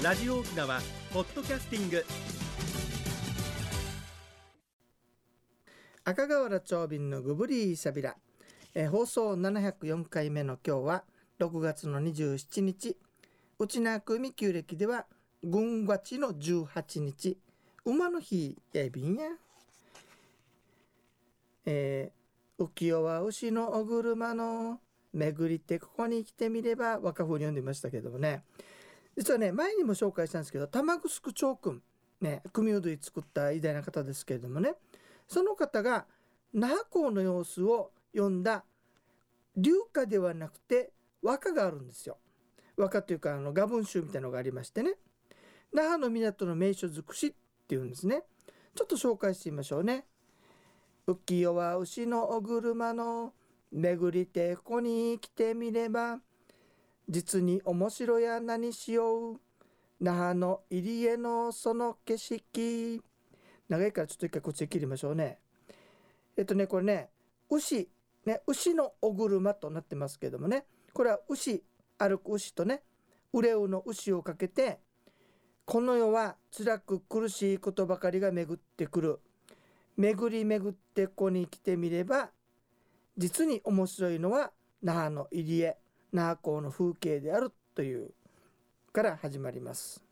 ラジオ沖縄ポッドキャスティング。赤瓦長瓶のグブリーサビラ、えー放送704回目の今日は6月の27日。内縄組旧暦では軍月の18日。馬の日やいびんや。えー浮世は牛のお車の巡りってここに来てみれば若風に読んでみましたけどもね。実はね前にも紹介したんですけど玉城長君ね組踊り作った偉大な方ですけれどもねその方が那覇港の様子を読んだ流歌ではなくて和歌があるんですよ。和歌というかあの画文集みたいなのがありましてね。那覇の港の名所尽くしっていうんですね。ちょっと紹介してみましょうね。浮世は牛のお車の巡りてここに来てみれば実に面白や何しよう。那覇の入り江のその景色。長いからちょっと一回こっちで切りましょうね。えっとねこれね牛。ね牛のお車となってますけどもね。これは牛歩く牛とね憂うの牛をかけてこの世は辛く苦しいことばかりが巡ってくる。巡り巡ってここに来てみれば実に面白いのは那覇の入り江。那覇港の風景であるというから始まります。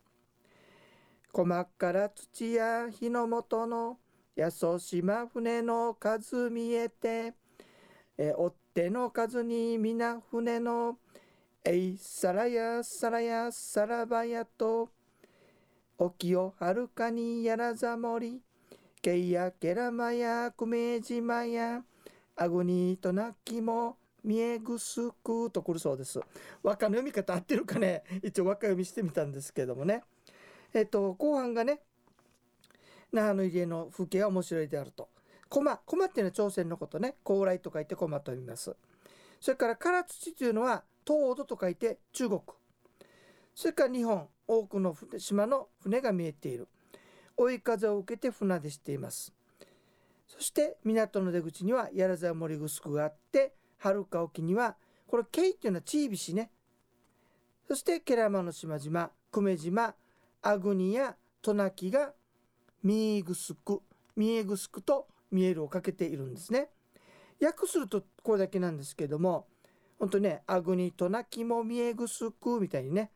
細から土や日の元のやそ島船の数見えてえ追っ手の数に皆船のえいさらやさらやさらばやと沖をはるかにやらざもりけいやけらまや久米島やあぐにとなきも見えぐすくとくるそうです。和歌の読み方合ってるかね？一応和歌読みしてみたんですけどもね。えっと後半がね那覇の入江の風景が面白いであると。駒駒っていうのは朝鮮のことね。高麗と書いて駒と読みます。それから唐土というのは東土と書いて中国。それから日本多くの島の船が見えている。追い風を受けて船出しています。そして港の出口には柳沢森城があって遥か沖にはこれケイっていうのはチービシねそしてケラマの島々久米島アグニやトナキがミーグスクミエグスクとミエルをかけているんですね訳するとこれだけなんですけども本当ねアグニトナキもミエグスクみたいにね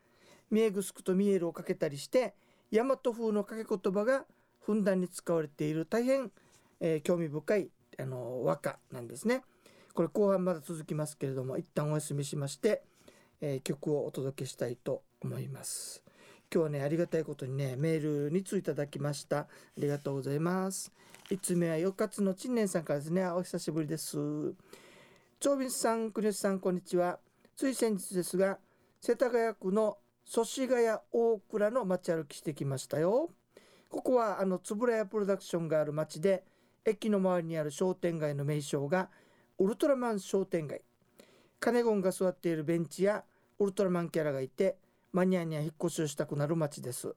ミエグスクとミエルをかけたりして大和風の掛け言葉がふんだんに使われている大変、えー興味深いあの和歌なんですね。これ後半まだ続きますけれども一旦お休みしまして、えー曲をお届けしたいと思います。今日はねありがたいことにねメールについただきました。ありがとうございます。1つ目はよかつのちんねんさんからですね。お久しぶりです。長瓶さん国吉さんこんにちは。つい先日ですが世田谷区の祖師ヶ谷大倉の街歩きしてきましたよ。ここはあの円谷プロダクションがある町で駅の周りにある商店街の名称がウルトラマン商店街。カネゴンが座っているベンチやウルトラマンキャラがいてマニアには引っ越しをしたくなる町です。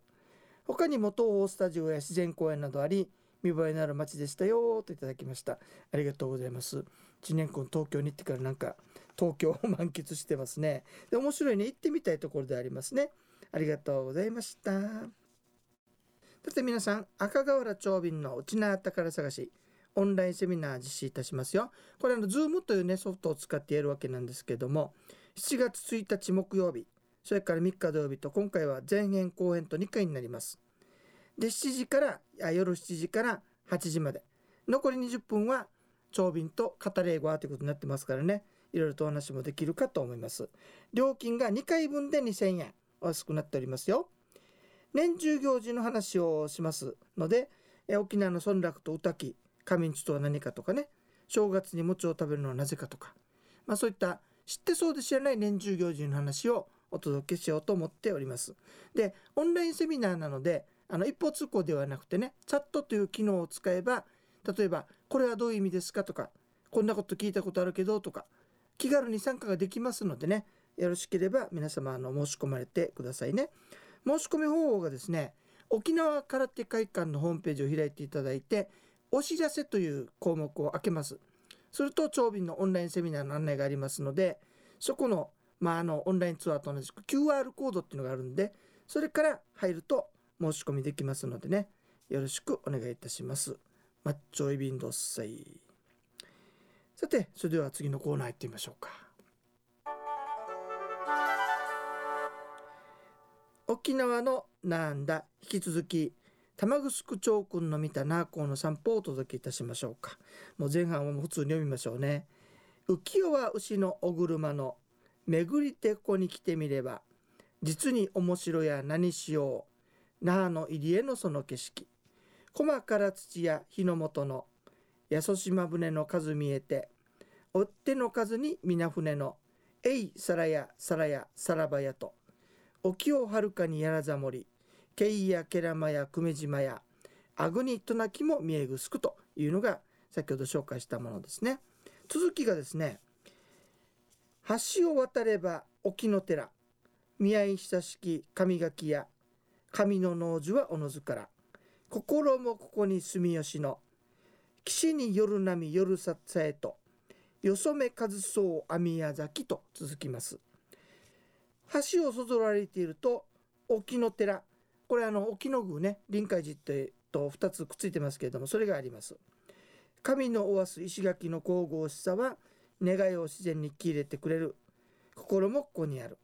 他にも東宝スタジオや自然公園などあり見栄えのある町でしたよといただきました。ありがとうございます。知念君東京に行ってからなんか東京を満喫してますね。で面白いね。行ってみたいところでありますね。ありがとうございました。さて皆さん赤瓦長瓶の内縄宝探し。オンラインセミナー実施いたしますよ。これあの Zoom というねソフトを使ってやるわけなんですけども7月1日木曜日それから3日土曜日と今回は前編後編と2回になります。で7時から夜7時から8時まで。残り20分は長瓶と語り英語ということになってますからね。いろいろとお話もできるかと思います。料金が2回分で2000円。お安くなっておりますよ。年中行事の話をしますので沖縄の村落と歌き上地とは何かとかね。正月に餅を食べるのはなぜかとか、まあ、そういった知ってそうで知らない年中行事の話をお届けしようと思っております。でオンラインセミナーなのであの一方通行ではなくてねチャットという機能を使えば例えばこれはどういう意味ですかとかこんなこと聞いたことあるけどとか気軽に参加ができますのでねよろしければ皆様あの申し込まれてくださいね。申し込み方法がですね沖縄空手会館のホームページを開いていただいてお知らせという項目を開けます。すると長瓶のオンラインセミナーの案内がありますのでそこの,、まあ、あのオンラインツアーと同じく QR コードっていうのがあるんでそれから入ると申し込みできますのでねよろしくお願いいたします。マッチョイビンドッサイ。さてそれでは次のコーナー行ってみましょうか。沖縄のなんだ？引き続き玉城町君の見たナーコーの散歩をお届けいたしましょうか。もう前半はもう普通に読みましょうね。浮世は牛のお車の巡りてここに来てみれば実に面白や何しよう。那覇の入り江のその景色。駒から土や日の元の八十島船の数見えて追っ手の数に皆船のえいさらやさらやさらばやと沖をはるかにやらざもり。ケイやケラマや久米島やアグニトナキも見えぐすくというのが先ほど紹介したものですね。続きがですね橋を渡れば沖の寺宮井久しき神垣や神の農樹はおのずから心もここに住吉の岸に夜波夜ささえとよそめ数そう網屋崎と続きます。橋をそぞられていると沖の寺これあの沖の宮ね臨海寺ってと2つくっついてますけれどもそれがあります。神のおわす石垣の神々しさは願いを自然に切入れてくれる。心もここにある。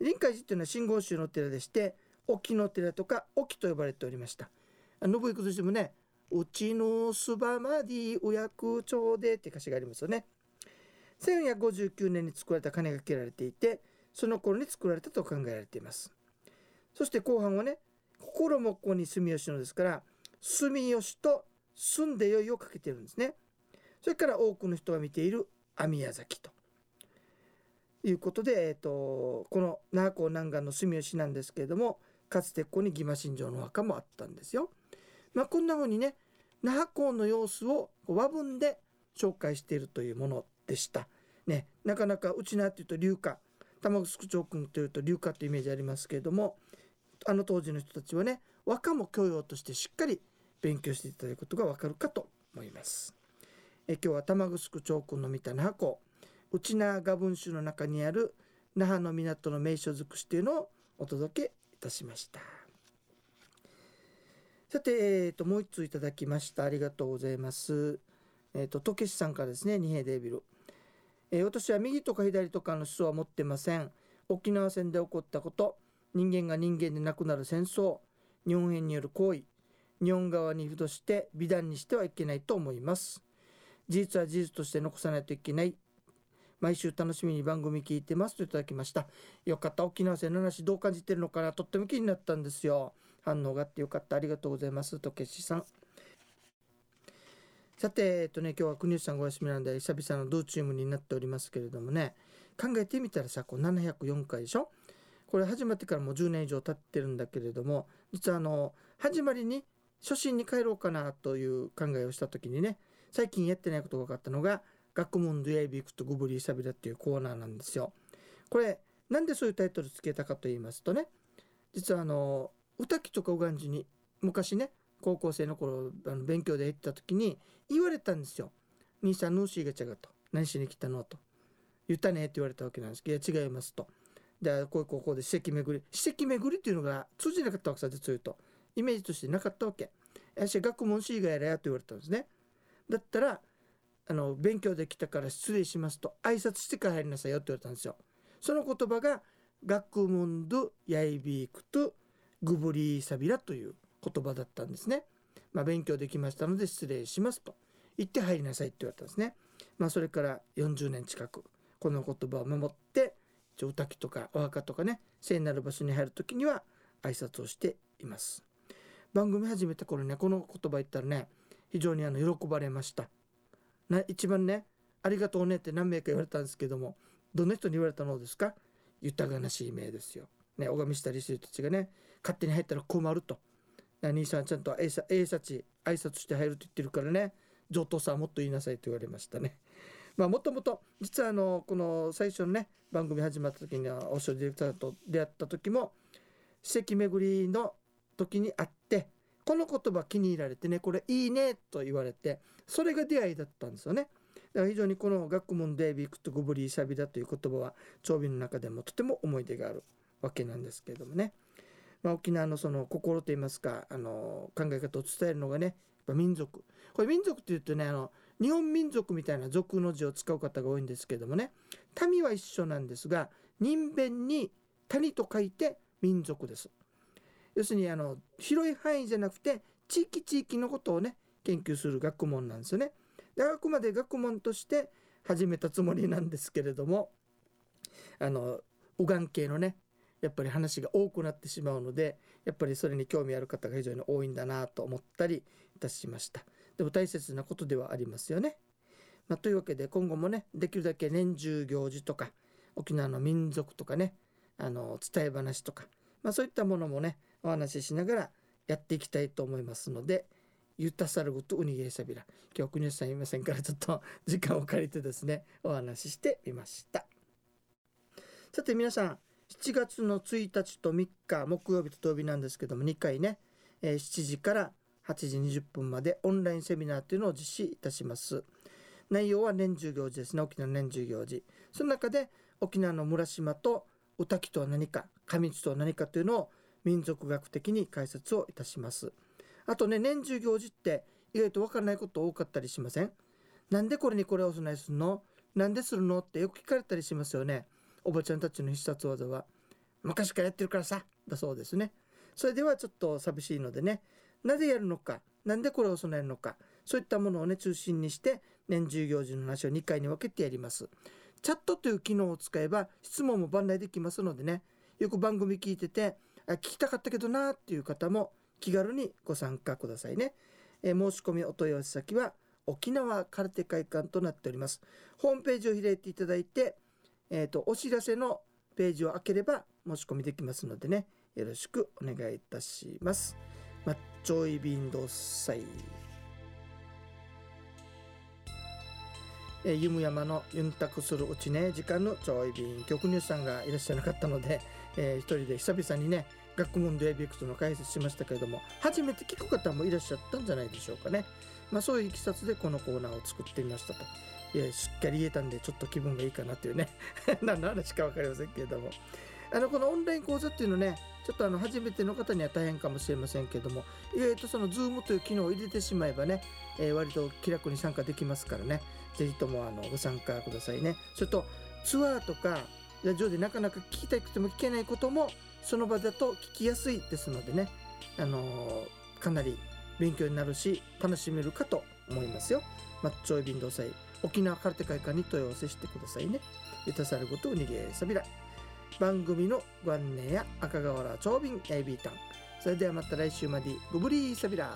臨海寺っていうのは信号宗の寺でして沖の寺とか沖と呼ばれておりました。信行としてもね「うちのすばまでお役長で」って歌詞がありますよね。1459年に作られた鐘が切られていてその頃に作られたと考えられています。そして後半はね心もここに住吉のですから住吉と住んでよいをかけてるんですねそれから多くの人が見ている網屋崎ということで、えーと、この那覇港南岸の住吉なんですけれどもかつてここに義馬新城の墓もあったんですよ。まあ、こんな風にね那覇港の様子を和文で紹介しているというものでした。ね、なかなかうちなっていうと流花玉城町君というと流花ってイメージありますけれどもあの当時の人たちはね和歌も教養としてしっかり勉強していただくことがわかるかと思います。え今日は玉城町君の見た那覇港内縄画文集の中にある那覇の港の名所尽くしというのをお届けいたしました。さて、えーと、もう一通いただきました。ありがとうございます。えっ、ー、と、とけしさんからですね、二平デービル。えー、私は右とか左とかの思想は持ってません。沖縄戦で起こったこと、人間が人間で亡くなる戦争、日本兵による行為、日本側に付として美談にしてはいけないと思います。事実は事実として残さないといけない。毎週楽しみに番組聞いてますといただきました。よかった。沖縄戦の話どう感じてるのかな？とっても気になったんですよ。反応があってよかった。ありがとうございます。とけしさん。さて、えっとね、今日は国吉さんご休みなんで、久々の同チームになっておりますけれどもね、考えてみたらさ、こう704回でしょ？これ始まってからもう10年以上経ってるんだけれども、実はあの、始まりに初心に帰ろうかなという考えをした時にね、最近やってないことが分かったのが、学問ドゥヤイビクとグブリーサビラっていうコーナーなんですよ。これ、なんでそういうタイトルつけたかと言いますとね、実はあの、歌木とかうがんじに昔ね高校生の頃あの勉強で行った時に言われたんですよ「兄さんヌーシーが違う」と「何しに来たの?」と「言ったね」って言われたわけなんですけど「違います」と。でこういう高校で史跡巡り史跡巡りっていうのが通じなかったわけさ実を言うとイメージとしてなかったわけ。私学問シーがやれやと言われたんですね。だったらあの勉強できたから失礼しますと挨拶してから入りなさいよって言われたんですよ。その言葉が学問ドヤイビークとグブリーサビラという言葉だったんですね。まあ、勉強できましたので失礼しますと言って入りなさいって言われたんですね。まあ、それから40年近くこの言葉を守ってお歌きとかお墓とかね聖なる場所に入る時には挨拶をしています。番組始めた頃ねこの言葉言ったらね非常にあの喜ばれました。な一番ねありがとうねって何名か言われたんですけどもどの人に言われたのですか？豊かなしい名ですよ。ね、拝みしたりする人たちがね勝手に入ったら困ると。兄さんちゃんと A さ A さち挨拶して入ると言ってるからね上等さんもっと言いなさいと言われましたね。まあもともと実はあのこの最初のね番組始まった時にはお正ディレクターと出会った時も史跡巡りの時に会ってこの言葉気に入られてねこれいいねと言われてそれが出会いだったんですよね。だから非常にこの学問デイビックとグブリーサビだという言葉は長尾の中でもとても思い出があるわけなんですけれどもね。まあ、沖縄のその心といいますかあの考え方を伝えるのがねやっぱ民族これ民族っていうとねあの日本民族みたいな族の字を使う方が多いんですけどもね。民は一緒なんですが人弁に谷と書いて民族です。要するにあの広い範囲じゃなくて地域地域のことをね研究する学問なんですよね。であくまで学問として始めたつもりなんですけれどもあの右岸系のねやっぱり話が多くなってしまうのでやっぱりそれに興味ある方が非常に多いんだなと思ったりいたしました。でも大切なことではありますよね、まあ、というわけで今後もねできるだけ年中行事とか沖縄の民族とかねあの伝え話とか、まあ、そういったものもねお話ししながらやっていきたいと思いますのでゆたさるごとウニゲーサビラ。今日国吉さんいませんからちょっと 時間を借りてですねお話ししてみました。さて皆さん7月の1日と3日木曜日と土曜日なんですけども2回ね、えー、7時から8時20分までオンラインセミナーというのを実施いたします。内容は年中行事ですね。沖縄の年中行事。その中で沖縄の村島と歌木とは何か上地とは何かというのを民族学的に解説をいたします。あとね年中行事って意外と分からないこと多かったりしません？なんでこれにこれをお供えするの？なんでするのってよく聞かれたりしますよね。おばちゃんたちの必殺技は昔からやってるからさだそうですね。それではちょっと寂しいのでねなぜやるのかなんでこれを備えるのかそういったものをね中心にして年中行事の話を2回に分けてやります。チャットという機能を使えば質問も番内できますのでねよく番組聞いてて聞きたかったけどなっていう方も気軽にご参加くださいね、えー、申し込みお問い合わせ先は沖縄空手会館となっております。ホームページを開いていただいて、えーと、お知らせのページを開ければ申し込みできますのでねよろしくお願いいたします。ッチョイビンドサイえー、ゆむ山のユンタクするうちね。時間のちょい便局入さんがいらっしゃらなかったので、えー、一人で久々にね学問デイビクトの解説しましたけれども初めて聞く方もいらっしゃったんじゃないでしょうかね。まあそういういきさつでこのコーナーを作ってみましたと。いやしっかり言えたんでちょっと気分がいいかなっていうね。何の話か分かりませんけれども。あのこのオンライン講座っていうのねちょっとあの初めての方には大変かもしれませんけども意外とその Zoom という機能を入れてしまえばね、えー、割と気楽に参加できますからね是非ともあのご参加くださいねそれとツアーとかラジオでなかなか聞きたくても聞けないこともその場だと聞きやすいですのでね、あのー、かなり勉強になるし楽しめるかと思いますよ。マッチョイビンド祭沖縄空手会館に問い合わせしてくださいね。ゆたさることうにげさびら。番組のご案内や赤瓦長瓶エビタン。それではまた来週までごぶりーさびら。